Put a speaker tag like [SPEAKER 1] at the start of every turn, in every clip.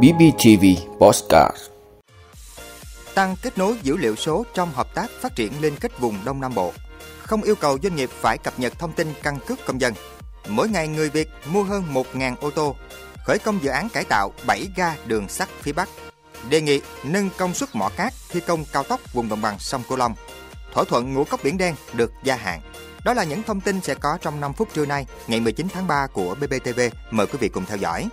[SPEAKER 1] BBTV Postcard
[SPEAKER 2] Tăng kết nối dữ liệu số trong hợp tác phát triển liên kết vùng Đông Nam Bộ. Không yêu cầu doanh nghiệp phải cập nhật thông tin căn cước công dân. Mỗi ngày người Việt mua hơn 1.000 ô tô. Khởi công dự án cải tạo 7 ga đường sắt phía Bắc. Đề nghị nâng công suất mỏ cát thi công cao tốc vùng đồng bằng sông Cửu Long. Thỏa thuận ngũ cốc biển đen được gia hạn. Đó là những thông tin sẽ có trong 5 phút trưa nay, ngày 19 tháng 3 của BBTV. Mời quý vị cùng theo dõi.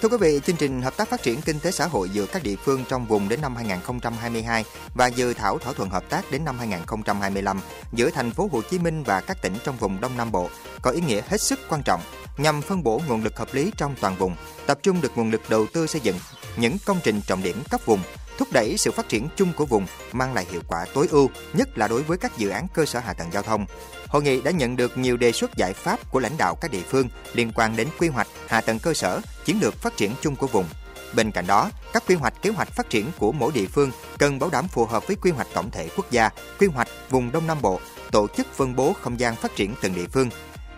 [SPEAKER 2] Thưa quý vị, chương trình hợp tác phát triển kinh tế xã hội giữa các địa phương trong vùng đến năm 2022 và dự thảo thỏa thuận hợp tác đến năm 2025 giữa thành phố Hồ Chí Minh và các tỉnh trong vùng Đông Nam Bộ có ý nghĩa hết sức quan trọng nhằm phân bổ nguồn lực hợp lý trong toàn vùng, tập trung được nguồn lực đầu tư xây dựng những công trình trọng điểm cấp vùng, thúc đẩy sự phát triển chung của vùng, mang lại hiệu quả tối ưu, nhất là đối với các dự án cơ sở hạ tầng giao thông. Hội nghị đã nhận được nhiều đề xuất giải pháp của lãnh đạo các địa phương liên quan đến quy hoạch, hạ tầng cơ sở, chiến lược phát triển chung của vùng. Bên cạnh đó, các quy hoạch kế hoạch phát triển của mỗi địa phương cần bảo đảm phù hợp với quy hoạch tổng thể quốc gia, quy hoạch vùng Đông Nam Bộ, tổ chức phân bố không gian phát triển từng địa phương.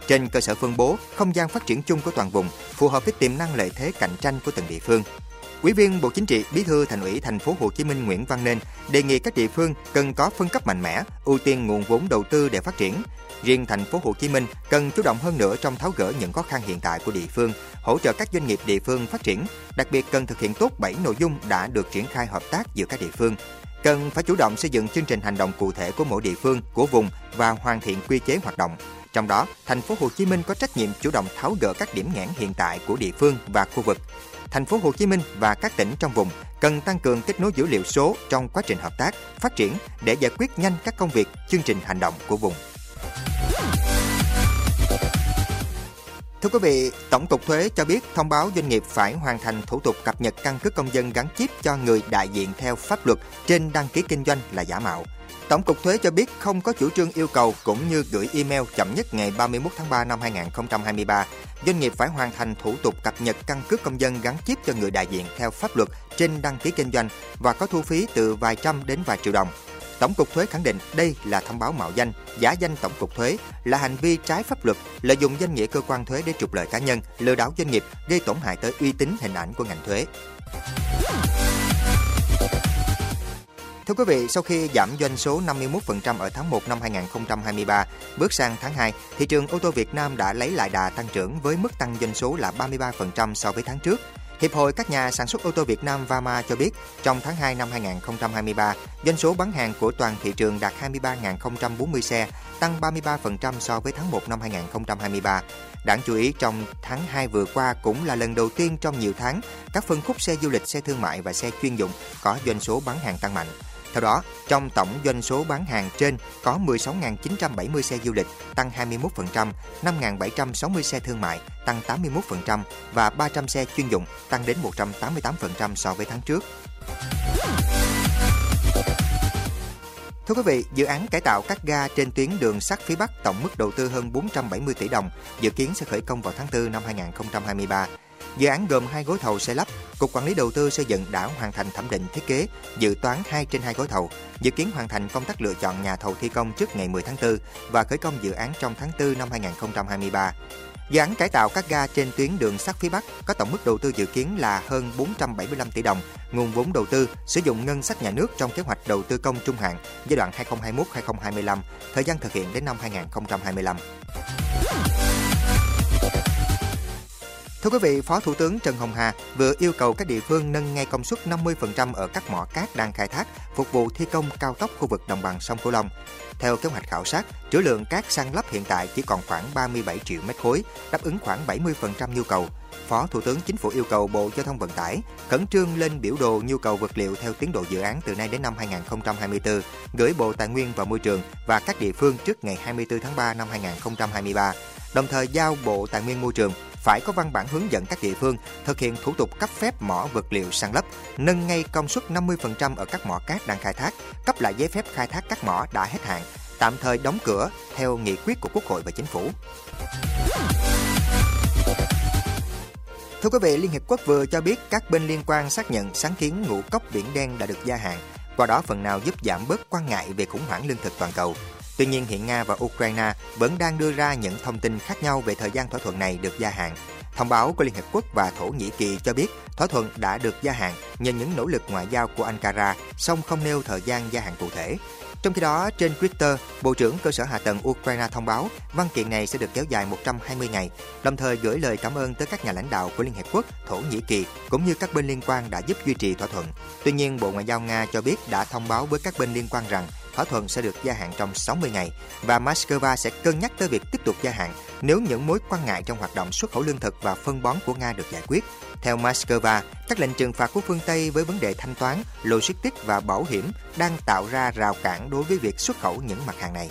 [SPEAKER 2] Trên cơ sở phân bố không gian phát triển chung của toàn vùng, phù hợp với tiềm năng lợi thế cạnh tranh của từng địa phương. Ủy viên Bộ Chính trị, Bí thư Thành ủy Thành phố Hồ Chí Minh Nguyễn Văn Nên đề nghị các địa phương cần có phân cấp mạnh mẽ, ưu tiên nguồn vốn đầu tư để phát triển. Riêng Thành phố Hồ Chí Minh cần chủ động hơn nữa trong tháo gỡ những khó khăn hiện tại của địa phương, hỗ trợ các doanh nghiệp địa phương phát triển, đặc biệt cần thực hiện tốt 7 nội dung đã được triển khai hợp tác giữa các địa phương. Cần phải chủ động xây dựng chương trình hành động cụ thể của mỗi địa phương, của vùng và hoàn thiện quy chế hoạt động. Trong đó, thành phố Hồ Chí Minh có trách nhiệm chủ động tháo gỡ các điểm nghẽn hiện tại của địa phương và khu vực. Thành phố Hồ Chí Minh và các tỉnh trong vùng cần tăng cường kết nối dữ liệu số trong quá trình hợp tác, phát triển để giải quyết nhanh các công việc, chương trình hành động của vùng. Thưa quý vị, Tổng cục Thuế cho biết thông báo doanh nghiệp phải hoàn thành thủ tục cập nhật căn cước công dân gắn chip cho người đại diện theo pháp luật trên đăng ký kinh doanh là giả mạo. Tổng cục Thuế cho biết không có chủ trương yêu cầu cũng như gửi email chậm nhất ngày 31 tháng 3 năm 2023. Doanh nghiệp phải hoàn thành thủ tục cập nhật căn cước công dân gắn chip cho người đại diện theo pháp luật trên đăng ký kinh doanh và có thu phí từ vài trăm đến vài triệu đồng. Tổng cục Thuế khẳng định đây là thông báo mạo danh, giả danh Tổng cục Thuế là hành vi trái pháp luật, lợi dụng danh nghĩa cơ quan thuế để trục lợi cá nhân, lừa đảo doanh nghiệp, gây tổn hại tới uy tín hình ảnh của ngành thuế. Thưa quý vị, sau khi giảm doanh số 51% ở tháng 1 năm 2023, bước sang tháng 2, thị trường ô tô Việt Nam đã lấy lại đà tăng trưởng với mức tăng doanh số là 33% so với tháng trước. Hiệp hội các nhà sản xuất ô tô Việt Nam Vama cho biết, trong tháng 2 năm 2023, doanh số bán hàng của toàn thị trường đạt 23.040 xe, tăng 33% so với tháng 1 năm 2023. Đáng chú ý, trong tháng 2 vừa qua cũng là lần đầu tiên trong nhiều tháng, các phân khúc xe du lịch, xe thương mại và xe chuyên dụng có doanh số bán hàng tăng mạnh. Theo đó, trong tổng doanh số bán hàng trên có 16.970 xe du lịch, tăng 21%, 5.760 xe thương mại, tăng 81% và 300 xe chuyên dụng, tăng đến 188% so với tháng trước. Thưa quý vị, dự án cải tạo các ga trên tuyến đường sắt phía Bắc tổng mức đầu tư hơn 470 tỷ đồng, dự kiến sẽ khởi công vào tháng 4 năm 2023. Dự án gồm hai gói thầu xây lắp, Cục Quản lý Đầu tư xây dựng đã hoàn thành thẩm định thiết kế, dự toán 2 trên 2 gói thầu, dự kiến hoàn thành công tác lựa chọn nhà thầu thi công trước ngày 10 tháng 4 và khởi công dự án trong tháng 4 năm 2023. Dự án cải tạo các ga trên tuyến đường sắt phía Bắc có tổng mức đầu tư dự kiến là hơn 475 tỷ đồng, nguồn vốn đầu tư sử dụng ngân sách nhà nước trong kế hoạch đầu tư công trung hạn giai đoạn 2021-2025, thời gian thực hiện đến năm 2025. Thưa quý vị, Phó Thủ tướng Trần Hồng Hà vừa yêu cầu các địa phương nâng ngay công suất 50% ở các mỏ cát đang khai thác, phục vụ thi công cao tốc khu vực đồng bằng sông Cửu Long. Theo kế hoạch khảo sát, trữ lượng cát săn lấp hiện tại chỉ còn khoảng 37 triệu mét khối, đáp ứng khoảng 70% nhu cầu. Phó Thủ tướng Chính phủ yêu cầu Bộ Giao thông Vận tải khẩn trương lên biểu đồ nhu cầu vật liệu theo tiến độ dự án từ nay đến năm 2024, gửi Bộ Tài nguyên và Môi trường và các địa phương trước ngày 24 tháng 3 năm 2023. Đồng thời giao Bộ Tài nguyên Môi trường phải có văn bản hướng dẫn các địa phương thực hiện thủ tục cấp phép mỏ vật liệu săn lấp, nâng ngay công suất 50% ở các mỏ cát đang khai thác, cấp lại giấy phép khai thác các mỏ đã hết hạn, tạm thời đóng cửa theo nghị quyết của Quốc hội và Chính phủ. Thưa quý vị, Liên Hiệp Quốc vừa cho biết các bên liên quan xác nhận sáng kiến ngũ cốc biển đen đã được gia hạn, qua đó phần nào giúp giảm bớt quan ngại về khủng hoảng lương thực toàn cầu. Tuy nhiên hiện Nga và Ukraine vẫn đang đưa ra những thông tin khác nhau về thời gian thỏa thuận này được gia hạn. Thông báo của Liên Hợp Quốc và Thổ Nhĩ Kỳ cho biết thỏa thuận đã được gia hạn nhờ những nỗ lực ngoại giao của Ankara, song không nêu thời gian gia hạn cụ thể. Trong khi đó, trên Twitter, Bộ trưởng Cơ sở Hạ tầng Ukraine thông báo văn kiện này sẽ được kéo dài 120 ngày, đồng thời gửi lời cảm ơn tới các nhà lãnh đạo của Liên Hợp Quốc, Thổ Nhĩ Kỳ cũng như các bên liên quan đã giúp duy trì thỏa thuận. Tuy nhiên, Bộ Ngoại giao Nga cho biết đã thông báo với các bên liên quan rằng thỏa thuận sẽ được gia hạn trong 60 ngày và Moscow sẽ cân nhắc tới việc tiếp tục gia hạn nếu những mối quan ngại trong hoạt động xuất khẩu lương thực và phân bón của Nga được giải quyết. Theo Moscow, các lệnh trừng phạt của phương Tây với vấn đề thanh toán, logistics và bảo hiểm đang tạo ra rào cản đối với việc xuất khẩu những mặt hàng này.